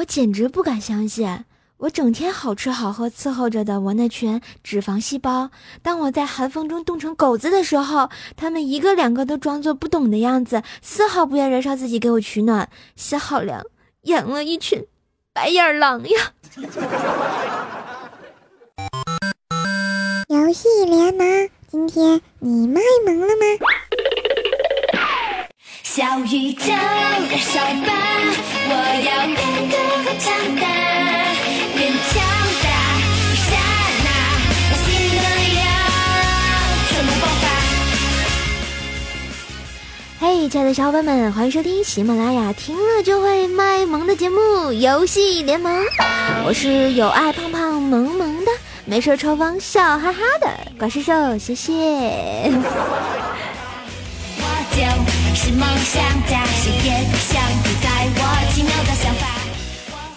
我简直不敢相信，我整天好吃好喝伺候着的我那群脂肪细胞，当我在寒风中冻成狗子的时候，他们一个两个都装作不懂的样子，丝毫不愿燃烧自己给我取暖，心好凉，养了一群白眼狼呀！游戏联盟，今天你卖萌了吗？小宇宙燃烧吧，我要变得亲爱的小伙伴们，欢迎收听喜马拉雅听了就会卖萌的节目《游戏联盟》，我是有爱胖胖萌萌的，没事抽风笑哈哈的怪兽兽，谢谢。是梦想家，谁也想主宰我奇妙的想法。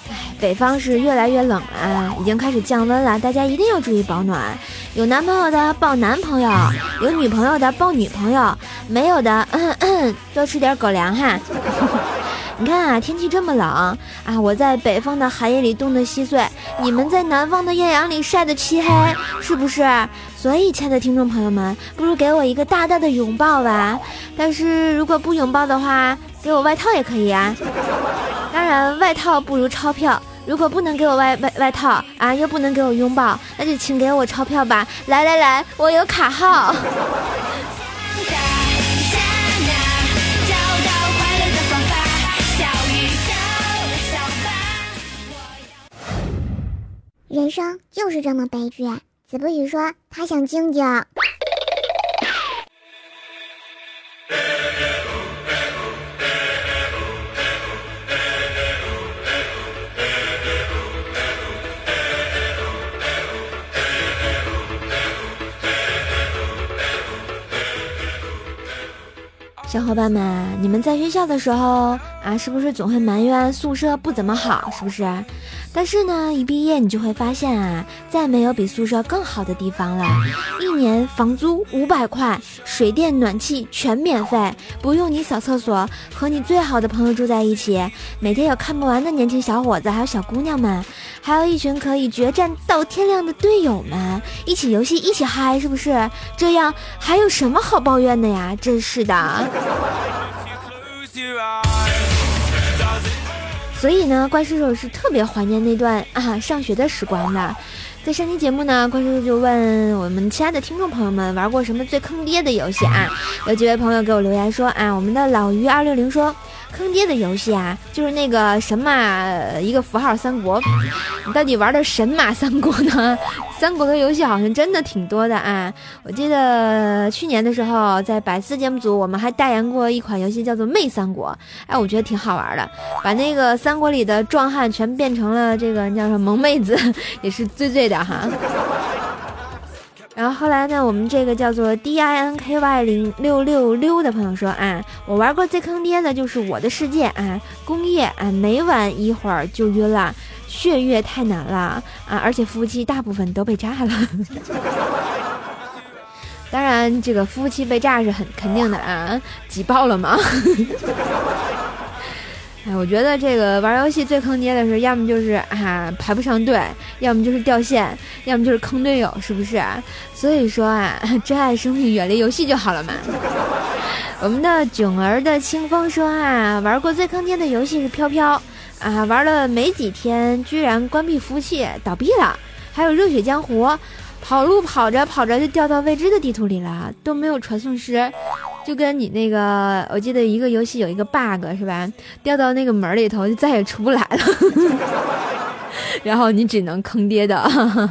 哎，北方是越来越冷了，已经开始降温了，大家一定要注意保暖。有男朋友的抱男朋友，有女朋友的抱女朋友，没有的，嗯嗯，多吃点狗粮哈。你看啊，天气这么冷啊，我在北方的寒夜里冻得稀碎，你们在南方的艳阳里晒得漆黑，是不是？所以，亲爱的听众朋友们，不如给我一个大大的拥抱吧。但是如果不拥抱的话，给我外套也可以啊。当然，外套不如钞票。如果不能给我外外外套啊，又不能给我拥抱，那就请给我钞票吧。来来来，我有卡号。人生就是这么悲剧。子不语说他想静静。小伙伴们，你们在学校的时候啊，是不是总会埋怨宿舍不怎么好？是不是？但是呢，一毕业你就会发现啊，再没有比宿舍更好的地方了。一年房租五百块，水电暖气全免费，不用你扫厕所，和你最好的朋友住在一起，每天有看不完的年轻小伙子，还有小姑娘们，还有一群可以决战到天亮的队友们，一起游戏，一起嗨，是不是？这样还有什么好抱怨的呀？真是的。所以呢，怪叔叔是特别怀念那段啊上学的时光的。在上期节目呢，怪叔叔就问我们亲爱的听众朋友们玩过什么最坑爹的游戏啊？有几位朋友给我留言说啊，我们的老于二六零说。坑爹的游戏啊，就是那个神马一个符号三国，你到底玩的神马三国呢？三国的游戏好像真的挺多的啊！我记得去年的时候，在百思节目组，我们还代言过一款游戏，叫做《魅三国》。哎，我觉得挺好玩的，把那个三国里的壮汉全变成了这个叫什么萌妹子，也是醉醉的哈。然后后来呢，我们这个叫做 D I N K Y 零六六六的朋友说啊，我玩过最坑爹的就是我的世界啊，工业啊，每晚一会儿就晕了，血月太难了啊，而且服务器大部分都被炸了。当然，这个服务器被炸是很肯定的啊，挤爆了吗？哎，我觉得这个玩游戏最坑爹的是，要么就是啊排不上队，要么就是掉线，要么就是坑队友，是不是？所以说啊，珍爱生命，远离游戏就好了嘛。我们的囧儿的清风说啊，玩过最坑爹的游戏是飘飘啊，玩了没几天，居然关闭服务器倒闭了。还有热血江湖，跑路跑着跑着就掉到未知的地图里了，都没有传送师。就跟你那个，我记得一个游戏有一个 bug 是吧？掉到那个门里头就再也出不来了，然后你只能坑爹的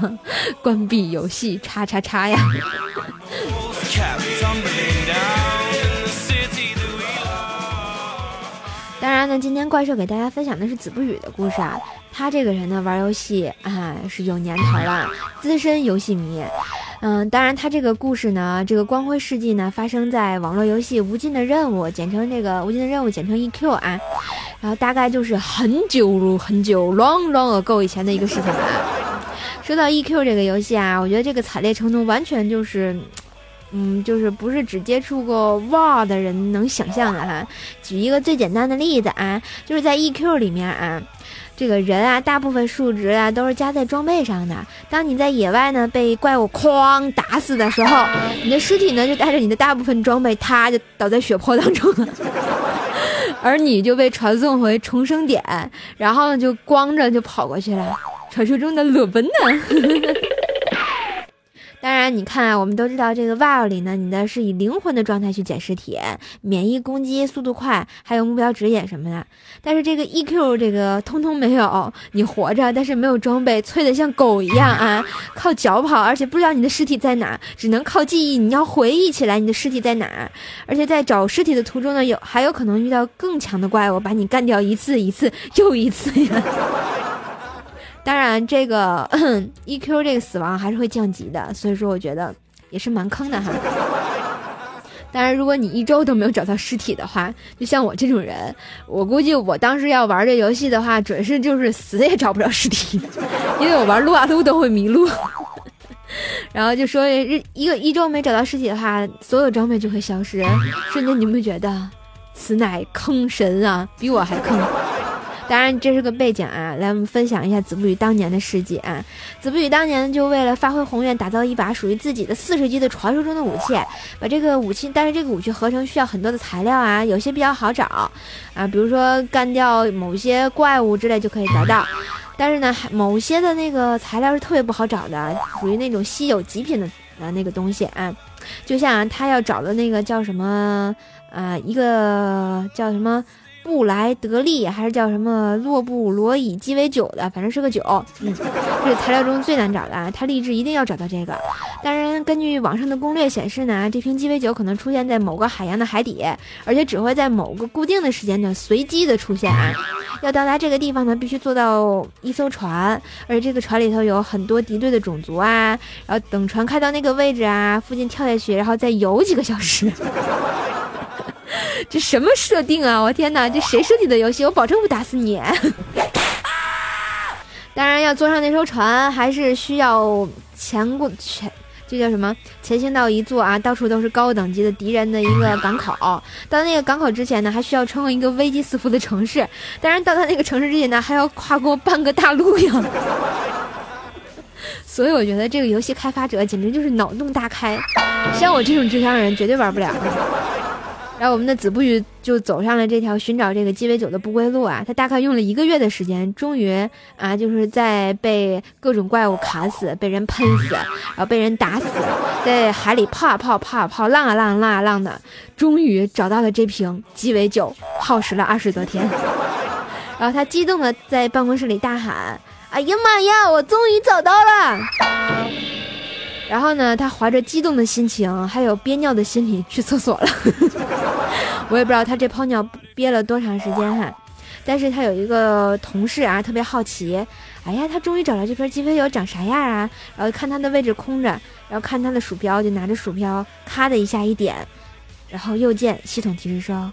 关闭游戏，叉叉叉呀。那，今天怪兽给大家分享的是子不语的故事啊。他这个人呢，玩游戏啊是有年头了，资深游戏迷。嗯，当然，他这个故事呢，这个光辉事迹呢，发生在网络游戏《无尽的任务》，简称这个《无尽的任务》，简称 E.Q 啊。然后大概就是很久很久，long long ago 以前的一个事情了。说到 E.Q 这个游戏啊，我觉得这个惨烈程度完全就是，嗯，就是不是只接触过 WoW 的人能想象的哈。举一个最简单的例子啊，就是在 E.Q 里面啊。这个人啊，大部分数值啊都是加在装备上的。当你在野外呢被怪物哐打死的时候，你的尸体呢就带着你的大部分装备，他就倒在血泊当中了，而你就被传送回重生点，然后呢就光着就跑过去了，传说中的裸奔呢。当然，你看啊，我们都知道这个 WoW 里呢，你的是以灵魂的状态去捡尸体，免疫攻击、速度快，还有目标指引什么的。但是这个 EQ 这个通通没有，你活着，但是没有装备，脆的像狗一样啊，靠脚跑，而且不知道你的尸体在哪，只能靠记忆，你要回忆起来你的尸体在哪。而且在找尸体的途中呢，有还有可能遇到更强的怪物，把你干掉一次一次又一次呀。当然，这个 EQ 这个死亡还是会降级的，所以说我觉得也是蛮坑的哈。当然，如果你一周都没有找到尸体的话，就像我这种人，我估计我当时要玩这游戏的话，准是就是死也找不着尸体，因为我玩撸啊撸都会迷路。然后就说一个一周没找到尸体的话，所有装备就会消失，瞬间你会觉得此乃坑神啊，比我还坑。当然，这是个背景啊，来我们分享一下子不语当年的事迹啊。子不语当年就为了发挥宏愿，打造一把属于自己的四十级的传说中的武器，把这个武器，但是这个武器合成需要很多的材料啊，有些比较好找啊，比如说干掉某些怪物之类就可以得到，但是呢，某些的那个材料是特别不好找的，属于那种稀有极品的呃那个东西啊，就像他要找的那个叫什么啊，一个叫什么。布莱德利还是叫什么洛布罗伊鸡尾酒的，反正是个酒。嗯，这是材料中最难找的，他立志一定要找到这个。当然，根据网上的攻略显示呢，这瓶鸡尾酒可能出现在某个海洋的海底，而且只会在某个固定的时间段随机的出现啊。要到达这个地方呢，必须坐到一艘船，而且这个船里头有很多敌对的种族啊。然后等船开到那个位置啊，附近跳下去，然后再游几个小时。这什么设定啊！我天哪，这谁设计的游戏？我保证不打死你！当然要坐上那艘船，还是需要前过前，这叫什么？前行到一座啊，到处都是高等级的敌人的一个港口。到那个港口之前呢，还需要穿过一个危机四伏的城市。当然，到他那个城市之前呢，还要跨过半个大陆呀。所以我觉得这个游戏开发者简直就是脑洞大开，像我这种智商人绝对玩不了。然后我们的子不语就走上了这条寻找这个鸡尾酒的不归路啊！他大概用了一个月的时间，终于啊，就是在被各种怪物砍死、被人喷死，然后被人打死，在海里泡啊泡、泡啊泡、浪啊浪、浪啊浪的，终于找到了这瓶鸡尾酒，耗时了二十多天。然后他激动的在办公室里大喊：“哎呀妈呀，我终于找到了！”然后呢，他怀着激动的心情，还有憋尿的心理去厕所了。我也不知道他这泡尿憋了多长时间哈。但是他有一个同事啊，特别好奇，哎呀，他终于找到这瓶鸡尾酒长啥样啊？然后看他的位置空着，然后看他的鼠标，就拿着鼠标咔的一下一点，然后右键系统提示说，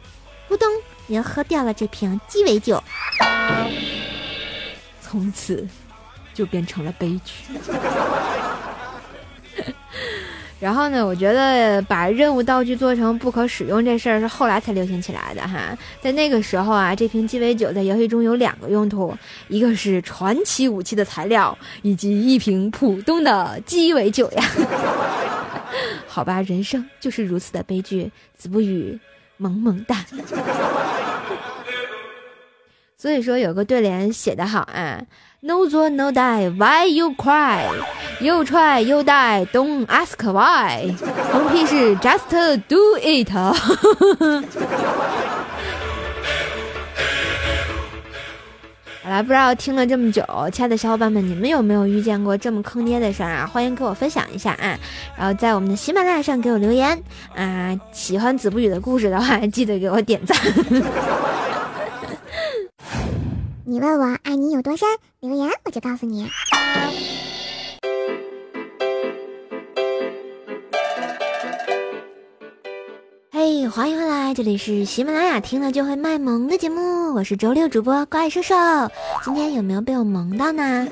咕咚，您喝掉了这瓶鸡尾酒，从此就变成了悲剧。然后呢，我觉得把任务道具做成不可使用这事儿是后来才流行起来的哈。在那个时候啊，这瓶鸡尾酒在游戏中有两个用途，一个是传奇武器的材料，以及一瓶普通的鸡尾酒呀。好吧，人生就是如此的悲剧。子不语，萌萌哒。所以说有个对联写得好啊。No 做 no die, why you cry? 又 try 又 die, don't ask why. 横批是 just do it. 好了，不知道听了这么久，亲爱的小伙伴们，你们有没有遇见过这么坑爹的事啊？欢迎给我分享一下啊！然后在我们的喜马拉雅上给我留言啊！喜欢子不语的故事的话，记得给我点赞。你问我爱你有多深，留言我就告诉你。嘿，欢迎回来，这里是喜马拉雅听了就会卖萌的节目，我是周六主播怪兽兽。今天有没有被我萌到呢？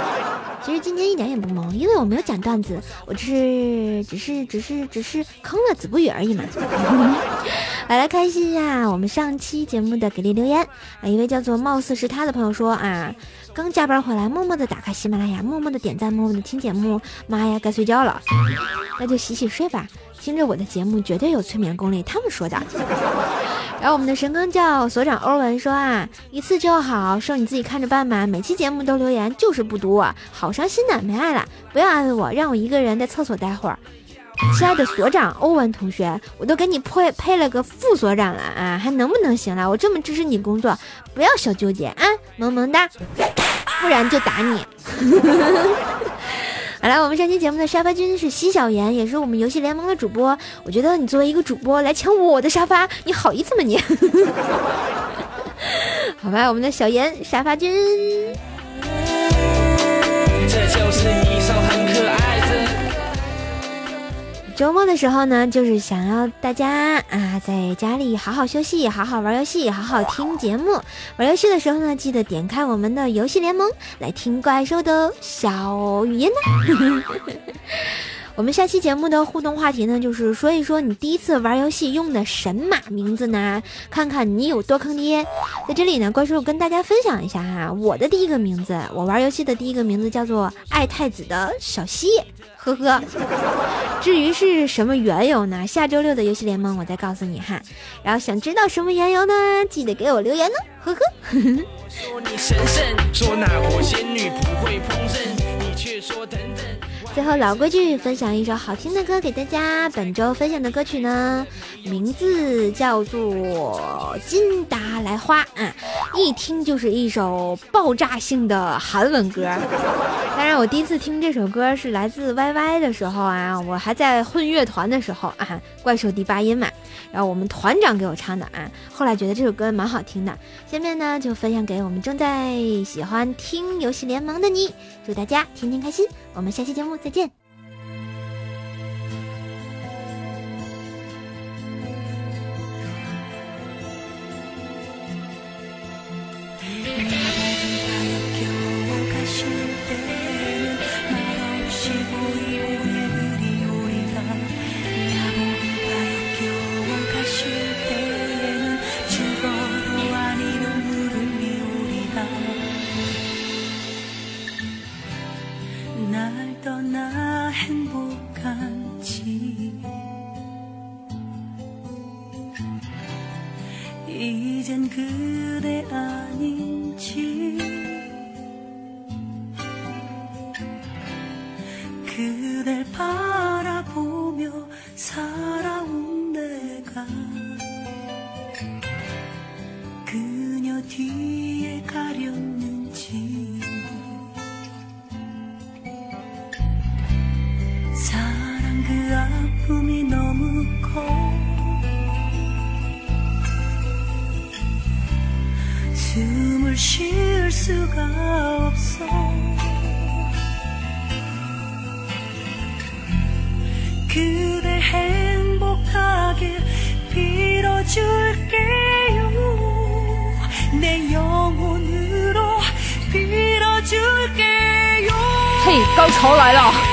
其实今天一点也不萌，因为我没有讲段子，我只是只是只是只是坑了子不语而已嘛。好来开心呀！我们上期节目的给力留言，啊，一位叫做貌似是他的朋友说啊，刚加班回来，默默的打开喜马拉雅，默默的点赞，默默的听节目。妈呀，该睡觉了，那就洗洗睡吧。听着我的节目绝对有催眠功力，他们说的。然后我们的神坑叫所长欧文说啊，一次就好，剩你自己看着办吧。每期节目都留言，就是不读我，好伤心的，没爱了，不要安慰我，让我一个人在厕所待会儿。亲爱的所长欧文同学，我都给你配配了个副所长了啊，还能不能行了？我这么支持你工作，不要小纠结啊，萌萌哒，不然就打你。好了，我们上期节目的沙发君是西小妍，也是我们游戏联盟的主播。我觉得你作为一个主播来抢我的沙发，你好意思吗你？好吧，我们的小妍沙发君。这就是你周末的时候呢，就是想要大家啊，在家里好好休息，好好玩游戏，好好听节目。玩游戏的时候呢，记得点开我们的游戏联盟来听怪兽的小语音呢。我们下期节目的互动话题呢，就是说一说你第一次玩游戏用的神马名字呢，看看你有多坑爹。在这里呢，怪兽跟大家分享一下哈，我的第一个名字，我玩游戏的第一个名字叫做爱太子的小西，呵呵。至于是什么缘由呢？下周六的游戏联盟我再告诉你哈。然后想知道什么缘由呢？记得给我留言呢，呵呵。说你神圣，说那国仙女不会烹饪，你却说等等。最后老规矩，分享一首好听的歌给大家。本周分享的歌曲呢，名字叫做《金达莱花》啊，一听就是一首爆炸性的韩文歌。当然，我第一次听这首歌是来自 YY 的时候啊，我还在混乐团的时候啊，怪兽第八音嘛，然后我们团长给我唱的啊。后来觉得这首歌蛮好听的，下面呢就分享给我们正在喜欢听游戏联盟的你，祝大家天天开心。我们下期节目再见。 뒤에 가렸는지. 사랑 그 아픔이 너무 커. 숨을 쉴 수가 없어. 嘿，高潮来了！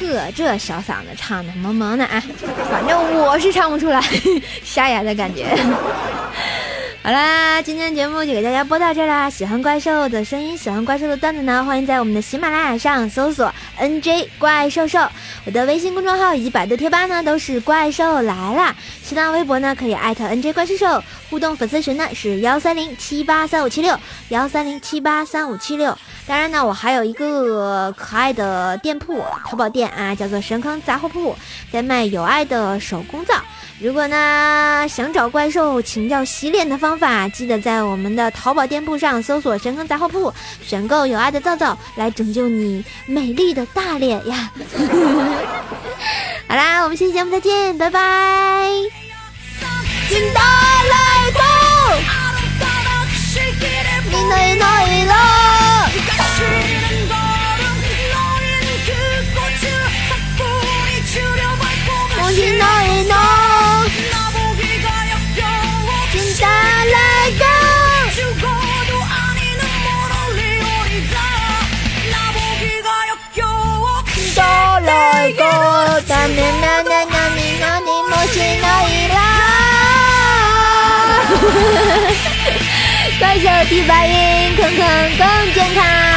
呵，这小嗓子唱的萌萌的啊，反正我是唱不出来，沙哑的感觉。好啦，今天节目就给大家播到这儿啦。喜欢怪兽的声音，喜欢怪兽的段子呢，欢迎在我们的喜马拉雅上搜索 “NJ 怪兽兽”，我的微信公众号以及百度贴吧呢都是怪兽来啦，新浪微博呢可以艾特 NJ 怪兽兽，互动粉丝群呢是幺三零七八三五七六幺三零七八三五七六。当然呢，我还有一个可爱的店铺，淘宝店啊，叫做神坑杂货铺，在卖有爱的手工皂。如果呢想找怪兽请教洗脸的方法，记得在我们的淘宝店铺上搜索“神坑杂货铺”，选购有爱的皂皂，来拯救你美丽的大脸呀！好啦，我们下期节目再见，拜拜。金大来 快手第八音，坑坑更健康。